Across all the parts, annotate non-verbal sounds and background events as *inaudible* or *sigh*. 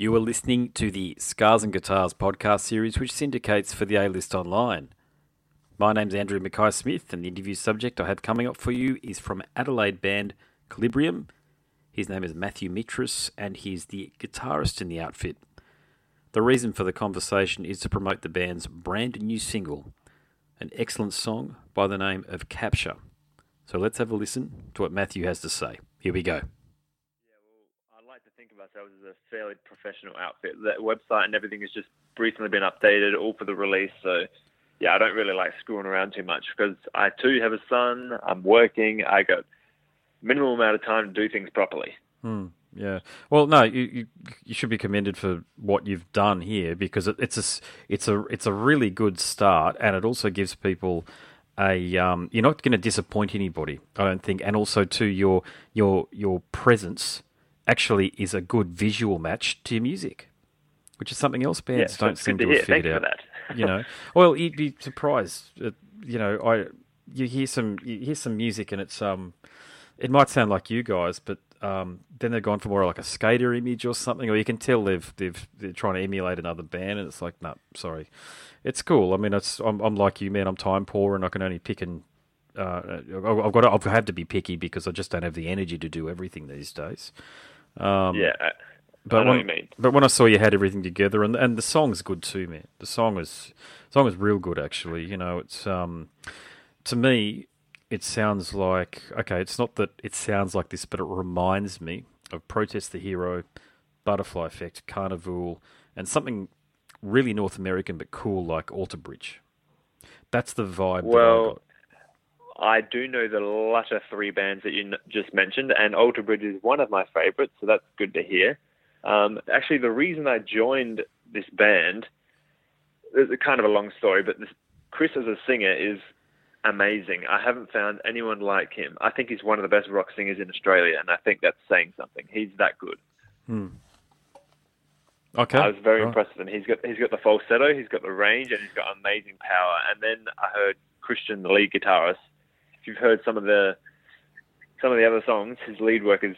You are listening to the Scars and Guitars podcast series, which syndicates for the A List Online. My name's Andrew Mackay Smith, and the interview subject I have coming up for you is from Adelaide band Colibrium. His name is Matthew Mitris, and he's the guitarist in the outfit. The reason for the conversation is to promote the band's brand new single, an excellent song by the name of Capture. So let's have a listen to what Matthew has to say. Here we go think of ourselves as a fairly professional outfit. The website and everything has just recently been updated, all for the release. So, yeah, I don't really like screwing around too much because I too have a son. I'm working. I got minimal amount of time to do things properly. Hmm. Yeah. Well, no, you, you, you should be commended for what you've done here because it, it's a it's a it's a really good start, and it also gives people a um, you're not going to disappoint anybody, I don't think, and also to your your your presence actually is a good visual match to your music, which is something else bands yeah, don't seem to, to have figured out. you know, *laughs* well, you'd be surprised. you know, I you hear some you hear some music and it's um, it might sound like you guys, but um, then they're gone for more like a skater image or something, or you can tell they've they've they're trying to emulate another band, and it's like, no, sorry, it's cool. I mean, it's I'm, I'm like you, man. I'm time poor, and I can only pick and uh, I've got to, I've had to be picky because I just don't have the energy to do everything these days. Um, yeah. But when, but when I saw you had everything together, and and the song's good too, man. The song is song is real good, actually. You know, it's um, to me, it sounds like okay. It's not that it sounds like this, but it reminds me of Protest the Hero, Butterfly Effect, Karnivool, and something really North American but cool like Alter Bridge. That's the vibe. Well, I do know the latter three bands that you just mentioned, and Alter Bridge is one of my favorites, so that's good to hear. Um, actually, the reason I joined this band is kind of a long story, but this, Chris as a singer is amazing. I haven't found anyone like him. I think he's one of the best rock singers in Australia, and I think that's saying something. He's that good. Hmm. Okay. I was very right. impressed with him. He's got he's got the falsetto, he's got the range, and he's got amazing power. And then I heard Christian, the lead guitarist, you've heard some of the some of the other songs, his lead work is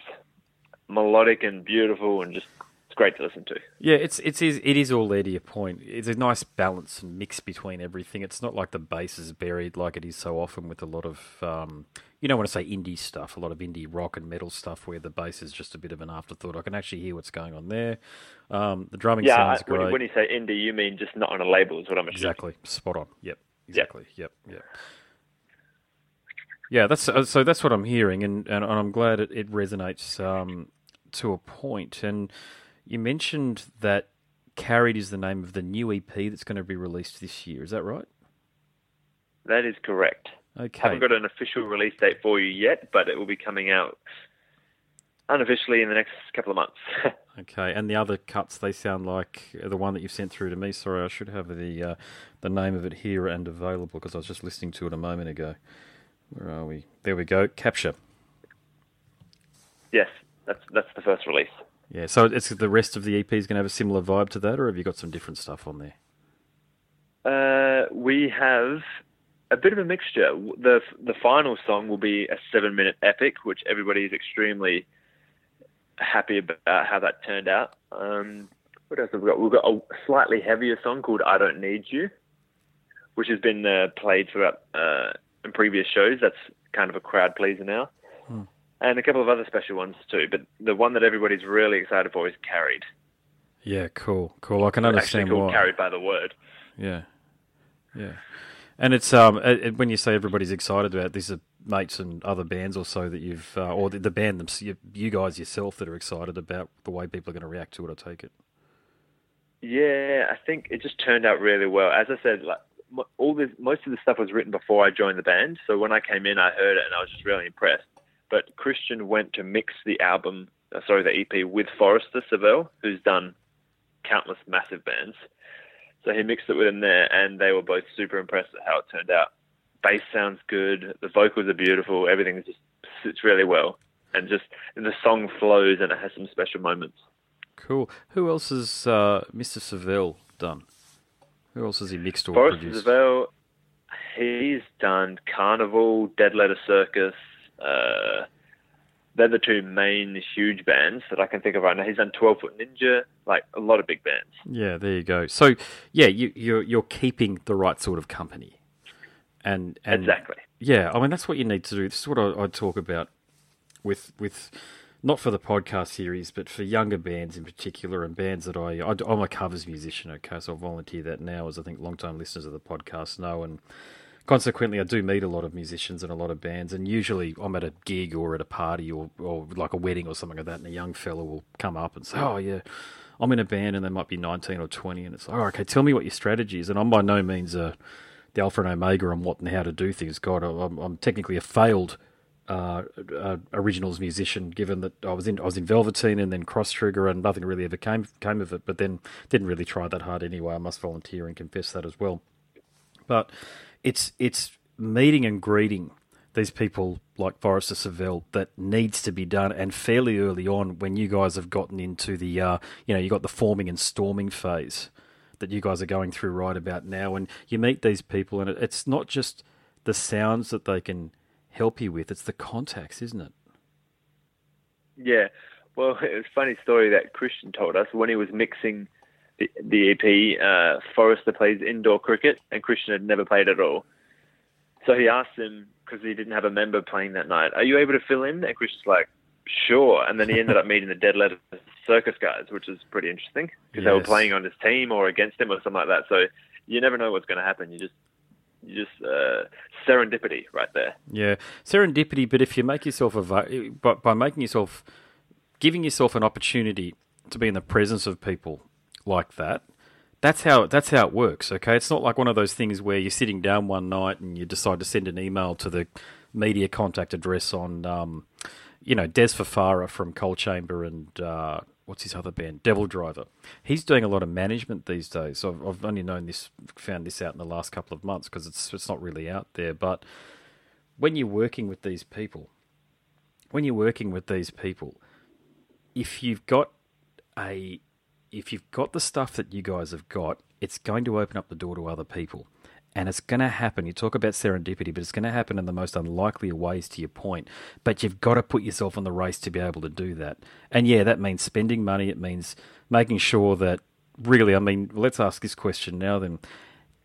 melodic and beautiful and just it's great to listen to. Yeah, it's it's it is all there to your point. It's a nice balance and mix between everything. It's not like the bass is buried like it is so often with a lot of um, you know when I say indie stuff, a lot of indie rock and metal stuff where the bass is just a bit of an afterthought. I can actually hear what's going on there. Um, the drumming yeah, sounds great. When, when you say indie, you mean just not on a label, is what I'm assuming. Exactly, spot on. Yep, exactly. Yep, yep. yep. Yeah, that's uh, so. That's what I'm hearing, and, and I'm glad it, it resonates um, to a point. And you mentioned that "Carried" is the name of the new EP that's going to be released this year. Is that right? That is correct. Okay. Haven't got an official release date for you yet, but it will be coming out unofficially in the next couple of months. *laughs* okay, and the other cuts they sound like the one that you've sent through to me. Sorry, I should have the uh, the name of it here and available because I was just listening to it a moment ago. Where are we? There we go. Capture. Yes, that's that's the first release. Yeah, so it's the rest of the EP is going to have a similar vibe to that, or have you got some different stuff on there? Uh, we have a bit of a mixture. the The final song will be a seven minute epic, which everybody is extremely happy about how that turned out. Um, what else have we got? We've got a slightly heavier song called "I Don't Need You," which has been uh, played throughout uh, in previous shows. That's kind of a crowd pleaser now. Hmm. And a couple of other special ones too. But the one that everybody's really excited for is Carried. Yeah, cool, cool. I can understand actually why. Carried by the word. Yeah, yeah. And it's um it, when you say everybody's excited about these are mates and other bands or so that you've uh, or the, the band them you, you guys yourself that are excited about the way people are going to react to it. I take it. Yeah, I think it just turned out really well. As I said, like all this, most of the stuff was written before I joined the band. So when I came in, I heard it and I was just really impressed. But Christian went to mix the album, uh, sorry, the EP with Forrester Savell, who's done countless massive bands. So he mixed it with him there, and they were both super impressed at how it turned out. Bass sounds good, the vocals are beautiful, everything just sits really well, and just and the song flows and it has some special moments. Cool. Who else has uh, Mr. Savell done? Who else has he mixed or Boris produced? Isabel, he's done Karnivool, Dead Letter Circus, uh, they're the two main huge bands that I can think of right now. He's done Twelve Foot Ninja, like a lot of big bands. Yeah, there you go. So yeah, you, you're you're keeping the right sort of company, and, and exactly. Yeah, I mean that's what you need to do. This is what I, I talk about with with not for the podcast series, but for younger bands in particular, and bands that I, I am a covers musician. Okay, so I volunteer that now, as I think long time listeners of the podcast know, and consequently, I do meet a lot of musicians and a lot of bands. And usually, I'm at a gig or at a party or or like a wedding or something like that, and a young fella will come up and say, "Oh yeah." I'm in a band and they might be 19 or 20, and it's like, oh, okay, tell me what your strategy is. And I'm by no means a, the alpha and omega on what and how to do things. God, I'm, I'm technically a failed uh, originals musician, given that I was in I was in Velveteen and then Cross Trigger, and nothing really ever came came of it. But then didn't really try that hard anyway. I must volunteer and confess that as well. But it's it's meeting and greeting these people like Forrester Savell that needs to be done, and fairly early on when you guys have gotten into the uh, you know you got the forming and storming phase that you guys are going through right about now, and you meet these people, and it's not just the sounds that they can help you with. It's the contacts, isn't it? Yeah. Well, *laughs* it was a funny story that Christian told us when he was mixing the, the EP. Uh, Forrester plays indoor cricket, and Christian had never played at all. So he asked him because he didn't have a member playing that night. Are you able to fill in? And Christian's like, sure. And then he ended up meeting the Dead Letter Circus guys, which is pretty interesting because yes. they were playing on his team or against him or something like that. So you never know what's going to happen. You just just uh, serendipity right there. Yeah, serendipity. But if you make yourself a but by making yourself giving yourself an opportunity to be in the presence of people like that, that's how that's how it works. Okay, it's not like one of those things where you're sitting down one night and you decide to send an email to the media contact address on, um, you know, Des Fafara from Coal Chamber and uh, what's his other band, Devil Driver. He's doing a lot of management these days. I've, I've only known this, found this out in the last couple of months because it's it's not really out there. But when you're working with these people, when you're working with these people, if you've got a if you've got the stuff that you guys have got, it's going to open up the door to other people and it's going to happen. You talk about serendipity, but it's going to happen in the most unlikely ways to your point. But you've got to put yourself on the race to be able to do that. And yeah, that means spending money. It means making sure that really, I mean, let's ask this question now then.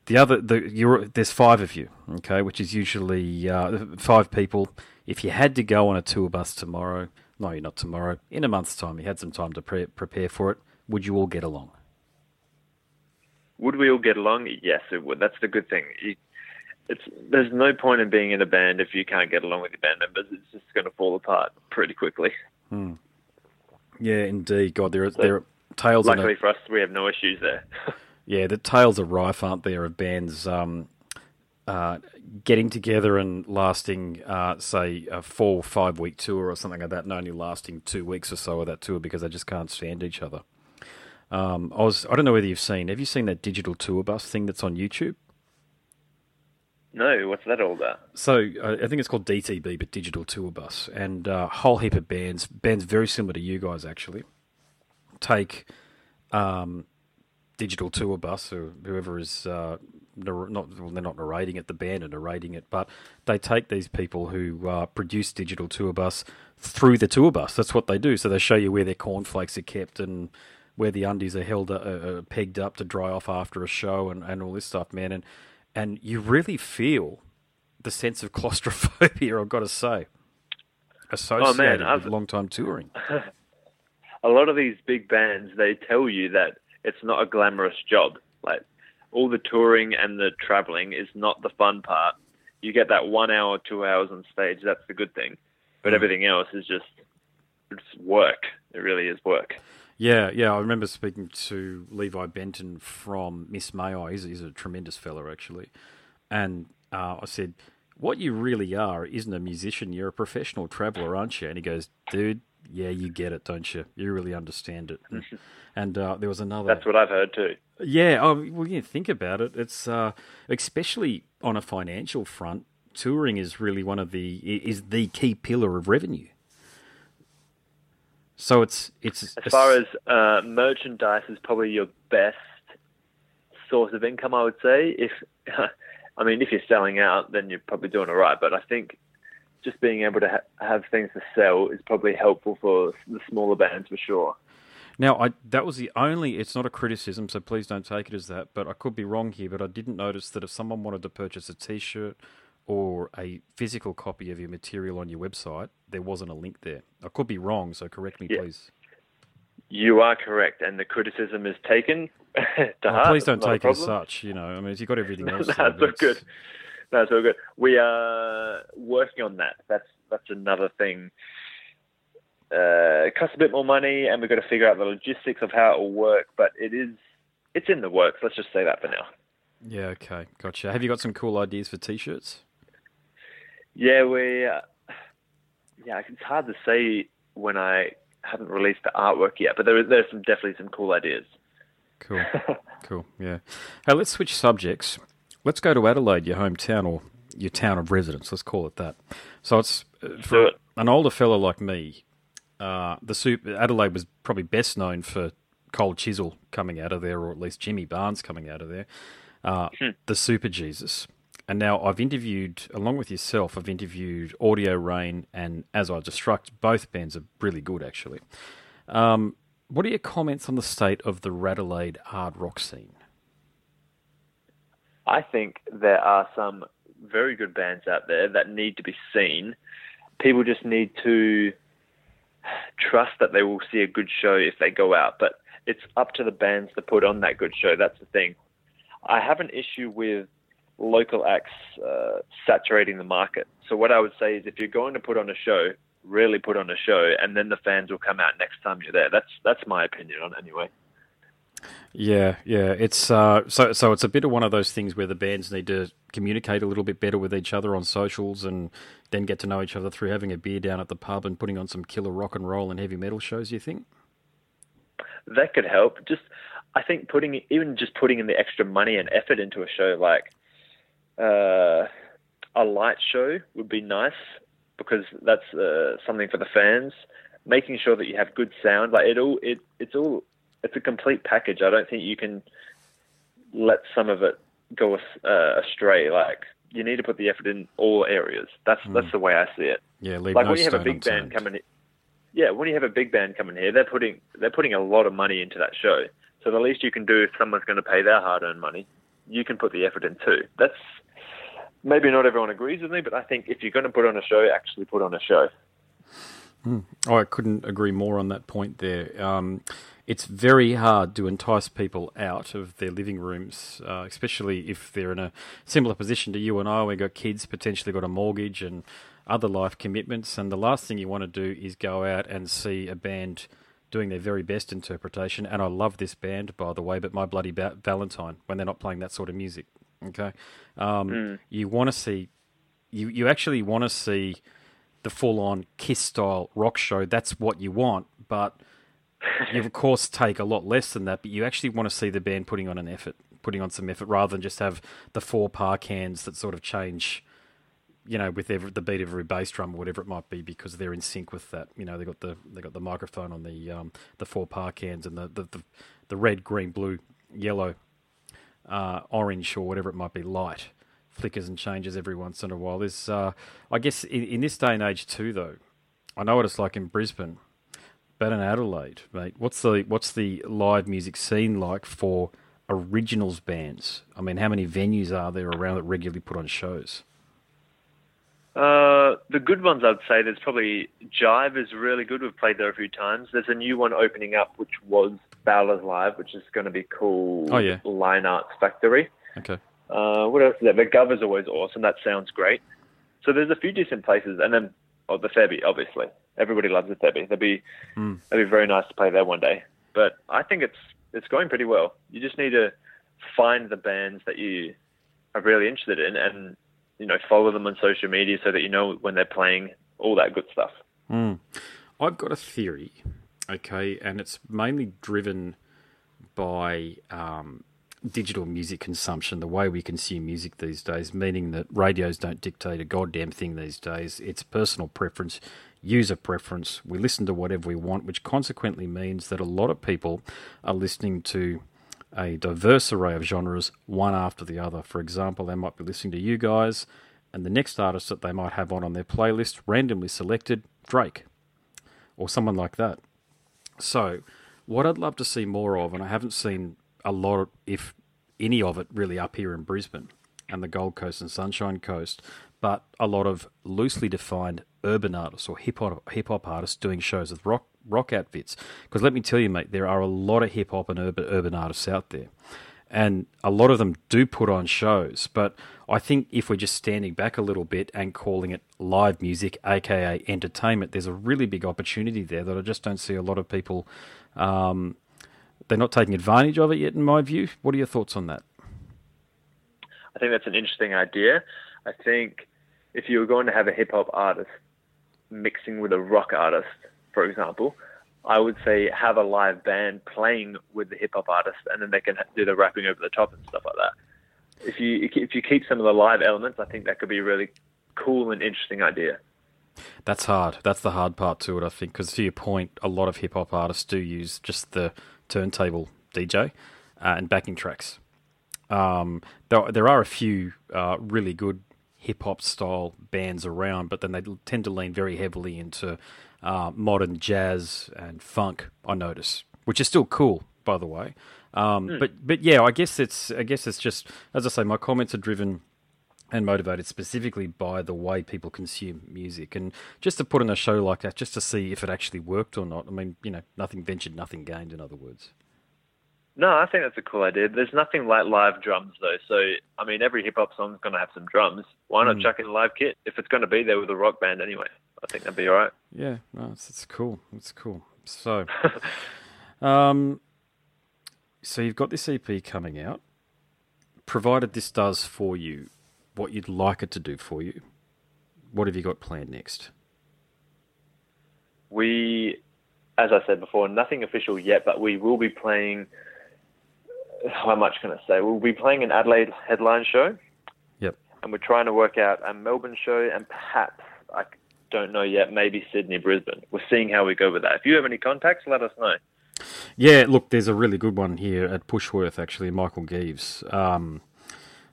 The other, the there's five of you, okay, which is usually uh, five people. If you had to go on a tour bus tomorrow, no, not tomorrow, in a month's time, you had some time to pre- prepare for it, would you all get along? Would we all get along? Yes, it would. That's the good thing. You, it's there's no point in being in a band if you can't get along with your band members. It's just going to fall apart pretty quickly. Hmm. Yeah, indeed. God, there are so, there are tales. Luckily a, for us, we have no issues there. *laughs* yeah, the tales are rife, aren't there, of bands um, uh, getting together and lasting, uh, say, a four or five week tour or something like that, and only lasting two weeks or so of that tour because they just can't stand each other. Um, I was I don't know whether you've seen. Have you seen that digital tour bus thing that's on YouTube? No, what's that all about? So uh, I think it's called DTB, but Digital Tour Bus, and a uh, whole heap of bands, bands very similar to you guys actually, take um, Digital Tour Bus or whoever is uh, not well, they're not narrating it, the band are narrating it, but they take these people who uh, produce Digital Tour Bus through the tour bus. That's what they do. So they show you where their cornflakes are kept and where the undies are held uh, uh, pegged up to dry off after a show and, and all this stuff, man. And and you really feel the sense of *laughs* claustrophobia. I've got to say, associated oh, man, with long time touring. *laughs* a lot of these big bands they tell you that it's not a glamorous job. Like all the touring and the traveling is not the fun part. You get that one hour, two hours on stage. That's the good thing. But mm. everything else is just it's work. It really is work. Yeah, yeah. I remember speaking to Levi Benton from Miss May I. He's, he's a tremendous fellow, actually. And uh, I said, What you really are isn't a musician. You're a professional traveller, aren't you? And he goes, Dude, yeah, you get it, don't you? You really understand it. And, *laughs* and uh, there was another. That's what I've heard too. Yeah. Oh, well, yeah. Think about it. It's uh, especially on a financial front. Touring is really one of the is the key pillar of revenue. So it's it's as far as uh, merchandise is probably your best source of income. I would say if *laughs* I mean if you're selling out, then you're probably doing all right. But I think just being able to ha- have things to sell is probably helpful for the smaller bands for sure. Now, I, that was the only. It's not a criticism, so please don't take it as that. But I could be wrong here. But I didn't notice that if someone wanted to purchase a T-shirt or a physical copy of your material on your website, there wasn't a link there. I could be wrong, so correct me, Yeah. please. You are correct, and the criticism is taken *laughs* to Oh, heart. please don't take it as such. You know, I mean, you've got everything *laughs* else. That's there, it's- good. That's all good. We are working on that. That's that's another thing. Uh, it costs a bit more money, and we've got to figure out the logistics of how it will work. But it is, it's in the works. Let's just say that for now. Yeah. Okay. Gotcha. Have you got some cool ideas for T-shirts? Yeah, we. Yeah, it's hard to say when I haven't released the artwork yet, but there there's some definitely some cool ideas. Cool. *laughs* Cool. Yeah. Hey, let's switch subjects. Let's go to Adelaide, your hometown or your town of residence. Let's call it that. So it's uh, for it. an older fellow like me. Uh, the soup Adelaide was probably best known for Cold Chisel coming out of there, or at least Jimmy Barnes coming out of there. Uh, The Super Jesus. And now I've interviewed, along with yourself, I've interviewed Audio Rain and As I Destruct. Both bands are really good, actually. Um, what are your comments on the state of the Radelaide hard rock scene? I think there are some very good bands out there that need to be seen. People just need to trust that they will see a good show if they go out, but it's up to the bands to put on that good show. That's the thing. I have an issue with local acts uh, saturating the market. So what I would say is if you're going to put on a show, really put on a show, and then the fans will come out next time you're there. That's that's my opinion on it anyway. Yeah, yeah. It's uh, so so. It's a bit of one of those things where the bands need to communicate a little bit better with each other on socials, and then get to know each other through having a beer down at the pub and putting on some killer rock and roll and heavy metal shows. You think? that could help. Just, I think putting even just putting in the extra money and effort into a show like uh, a light show would be nice because that's uh, something for the fans. Making sure that you have good sound, like it all, it it's all, it's a complete package. I don't think you can let some of it go uh, astray. Like you need to put the effort in all areas. That's that's the way I see it Yeah, like no when you have a big band coming, yeah, when you have a big band coming here, they're putting they're putting a lot of money into that show. So the least you can do if someone's going to pay their hard-earned money, you can put the effort in too. That's maybe not everyone agrees with me, but I think if you're going to put on a show, actually put on a show. Oh, I couldn't agree more on that point there. Um, it's very hard to entice people out of their living rooms, uh, especially if they're in a similar position to you and I. We've got kids, potentially got a mortgage and other life commitments. And the last thing you want to do is go out and see a band doing their very best interpretation. And I love this band, by the way, but My Bloody ba- Valentine, when they're not playing that sort of music. Okay. Um, You want to see, you, you actually want to see the full on Kiss style rock show. That's what you want, but you of *laughs* course take a lot less than that. But you actually want to see the band putting on an effort, putting on some effort, rather than just have the four par cans that sort of change, you know, with every, the beat of every bass drum or whatever it might be, because they're in sync with that. You know, they got the they got the microphone on the um, the four par cans and the the, the, the red, green, blue, yellow, uh, orange, or whatever it might be, light flickers and changes every once in a while. There's, uh, I guess, in, in this day and age too, though. I know what it's like in Brisbane, but in Adelaide, mate, what's the what's the live music scene like for originals bands? I mean, how many venues are there around that regularly put on shows? Uh, the good ones, I'd say, there's probably Jive is really good. We've played there a few times. There's a new one opening up, which was Fowler's Live, which is going to be called Oh, yeah. Lion Arts Factory. Okay, Uh, what else is there? The Gov is always awesome. That sounds great. So there's a few decent places, and then oh, the Thebby, obviously. Everybody loves the Thebby. That'd be Mm. that'd be very nice to play there one day. But I think it's it's going pretty well. You just need to find the bands that you are really interested in, and you know follow them on social media so that you know when they're playing. All that good stuff. Mm. I've got a theory, okay, and it's mainly driven by um, digital music consumption, the way we consume music these days, meaning that radios don't dictate a goddamn thing these days. It's personal preference, user preference. We listen to whatever we want, which consequently means that a lot of people are listening to a diverse array of genres, one after the other. For example, they might be listening to you guys and the next artist that they might have on on their playlist randomly selected Drake or someone like that. So, what I'd love to see more of, and I haven't seen a lot, of, if any of it, really up here in Brisbane and the Gold Coast and Sunshine Coast, but a lot of loosely defined urban artists or hip hop hip hop artists doing shows with rock rock outfits. Because let me tell you, mate, there are a lot of hip hop and urban urban artists out there, and a lot of them do put on shows. But I think if we're just standing back a little bit and calling it live music, aka entertainment, there's a really big opportunity there that I just don't see a lot of people. Um, they're not taking advantage of it yet, in my view. What are your thoughts on that? I think that's an interesting idea. I think if you were going to have a hip hop artist mixing with a rock artist, for example, I would say have a live band playing with the hip hop artist, and then they can do the rapping over the top and stuff like that. If you if you keep some of the live elements, I think that could be a really cool and interesting idea. That's hard. That's the hard part to it, I think, because to your point, a lot of hip hop artists do use just the turntable DJ uh, and backing tracks. Um, there, there are a few uh, really good hip hop style bands around, but then they tend to lean very heavily into uh, modern jazz and funk. I notice, which is still cool, by the way. Um, mm. But but yeah, I guess it's I guess it's just as I say, my comments are driven and motivated specifically by the way people consume music, and just to put in a show like that, just to see if it actually worked or not. I mean, you know, nothing ventured, nothing gained. In other words. No, I think that's a cool idea. There's nothing like live drums though. So I mean, every hip hop song's going to have some drums. Why not mm. chuck in a live kit if it's going to be there with a rock band anyway? I think that'd be all right. Yeah, no, it's, it's cool. It's cool. So, *laughs* um, so you've got this EP coming out. Provided this does for you what you'd like it to do for you, what have you got planned next? We, as I said before, nothing official yet, but we will be playing how much can I say? We'll be playing an Adelaide headline show. Yep. And we're trying to work out a Melbourne show and perhaps, I don't know yet, maybe Sydney, Brisbane. We're seeing how we go with that. If you have any contacts, let us know. Yeah, look, there's a really good one here at Pushworth, actually, Michael Geeves. Um,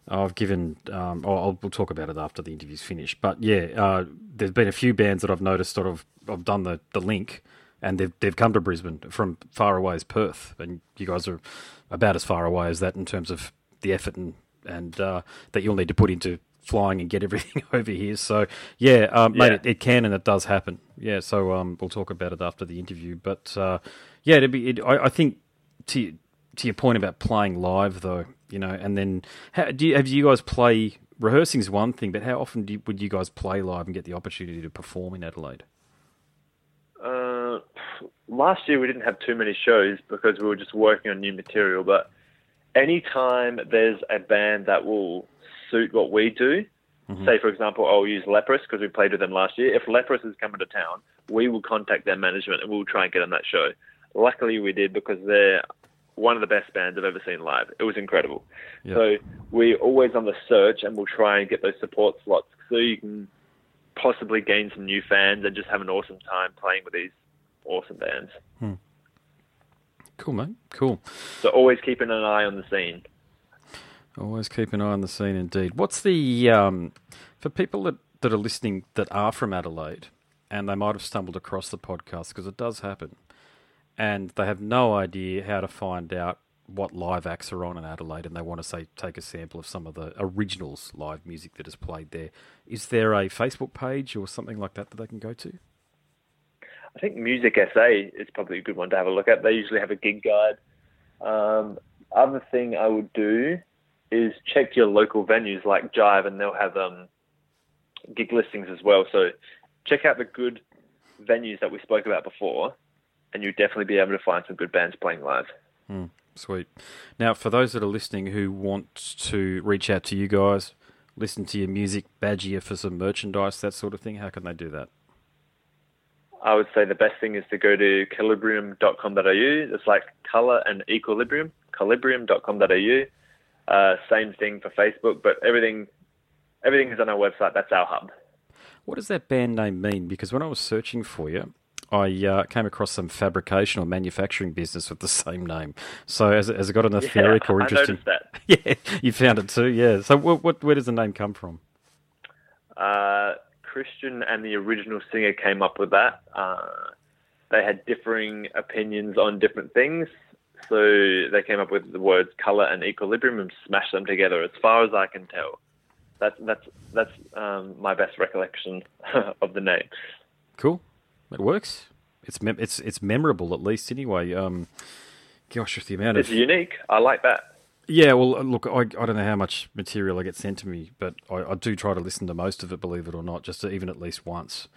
I've given, um, I'll, we'll talk about it after the interview's finished. But yeah, uh, there's been a few bands that I've noticed sort I've, I've done the, the link and they've, they've come to Brisbane from far away as Perth. And you guys are about as far away as that in terms of the effort and and uh, that you'll need to put into flying and get everything *laughs* over here. So yeah, um, yeah. mate, it, it, can and it does happen. Yeah, so um, we'll talk about it after the interview. But uh, yeah, it'd be. It, I, I, think to to your point about playing live though, you know, and then how, do you, have you guys play? Rehearsing is one thing, but how often you, would you guys play live and get the opportunity to perform in Adelaide? Uh, last year we didn't have too many shows because we were just working on new material. But anytime there's a band that will suit what we do, mm-hmm. say for example, I'll use Leprous because we played with them last year. If Leprous is coming to town, we will contact their management and we'll try and get on that show. Luckily, we did because they're one of the best bands I've ever seen live. It was incredible. Yep. So we're always on the search and we'll try and get those support slots so you can possibly gain some new fans and just have an awesome time playing with these awesome bands. Hmm. Cool, mate. Cool. So always keeping an eye on the scene. Always keep an eye on the scene, indeed. What's the um, for people that, that are listening that are from Adelaide and they might have stumbled across the podcast because it does happen, and they have no idea how to find out what live acts are on in Adelaide, and they want to say take a sample of some of the originals live music that is played there. Is there a Facebook page or something like that that they can go to? I think Music SA is probably a good one to have a look at. They usually have a gig guide. Um, other thing I would do is check your local venues like Jive, and they'll have um, gig listings as well. So check out the good venues that we spoke about before, and you'll definitely be able to find some good bands playing live. Hmm. Sweet. Now, for those that are listening who want to reach out to you guys, listen to your music, badge you for some merchandise, that sort of thing, how can they do that? I would say the best thing is to go to colibrium.com.au. It's like color and equilibrium, colibrium.com.au. Uh, same thing for Facebook, but everything everything is on our website. That's our hub. What does that band name mean? Because when I was searching for you, I uh, came across some fabrication or manufacturing business with the *laughs* same name. So has it, has it got an etheric yeah, or interesting? I noticed that. *laughs* Yeah, you found it too. Yeah. So what, what where does the name come from? Uh, Christian and the original singer came up with that. Uh, they had differing opinions on different things, so they came up with the words color and equilibrium and smashed them together. As far as I can tell, that's that's that's um, my best recollection *laughs* of the name. Cool, it works. It's mem- it's it's memorable at least anyway. Um, gosh, with the amount It's of unique. I like that. yeah, well, uh, look, I, I don't know how much material I get sent to me, but I, I do try to listen to most of it, believe it or not, just to, even at least once.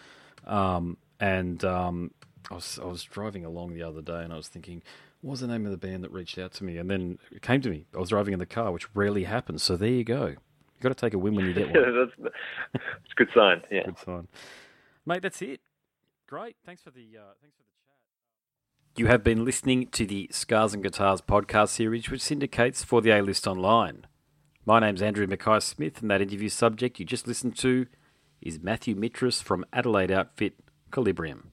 Um, and um, I was I was driving along the other day, and I was thinking, what was the name of the band that reached out to me? And then it came to me. I was driving in the car, which rarely happens. So there you go. You got to take a win when you get *laughs* one. Yeah, that's, that's a good sign. Yeah. Good sign, mate. That's it. Great. Thanks for the uh, thanks for the chat. You have been listening to the Scars and Guitars podcast series, which syndicates for the A List Online. My name's Andrew Mackay Smith, and that interview subject you just listened to is Matthew Mitris from Adelaide outfit Colibrium.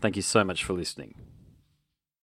Thank you so much for listening.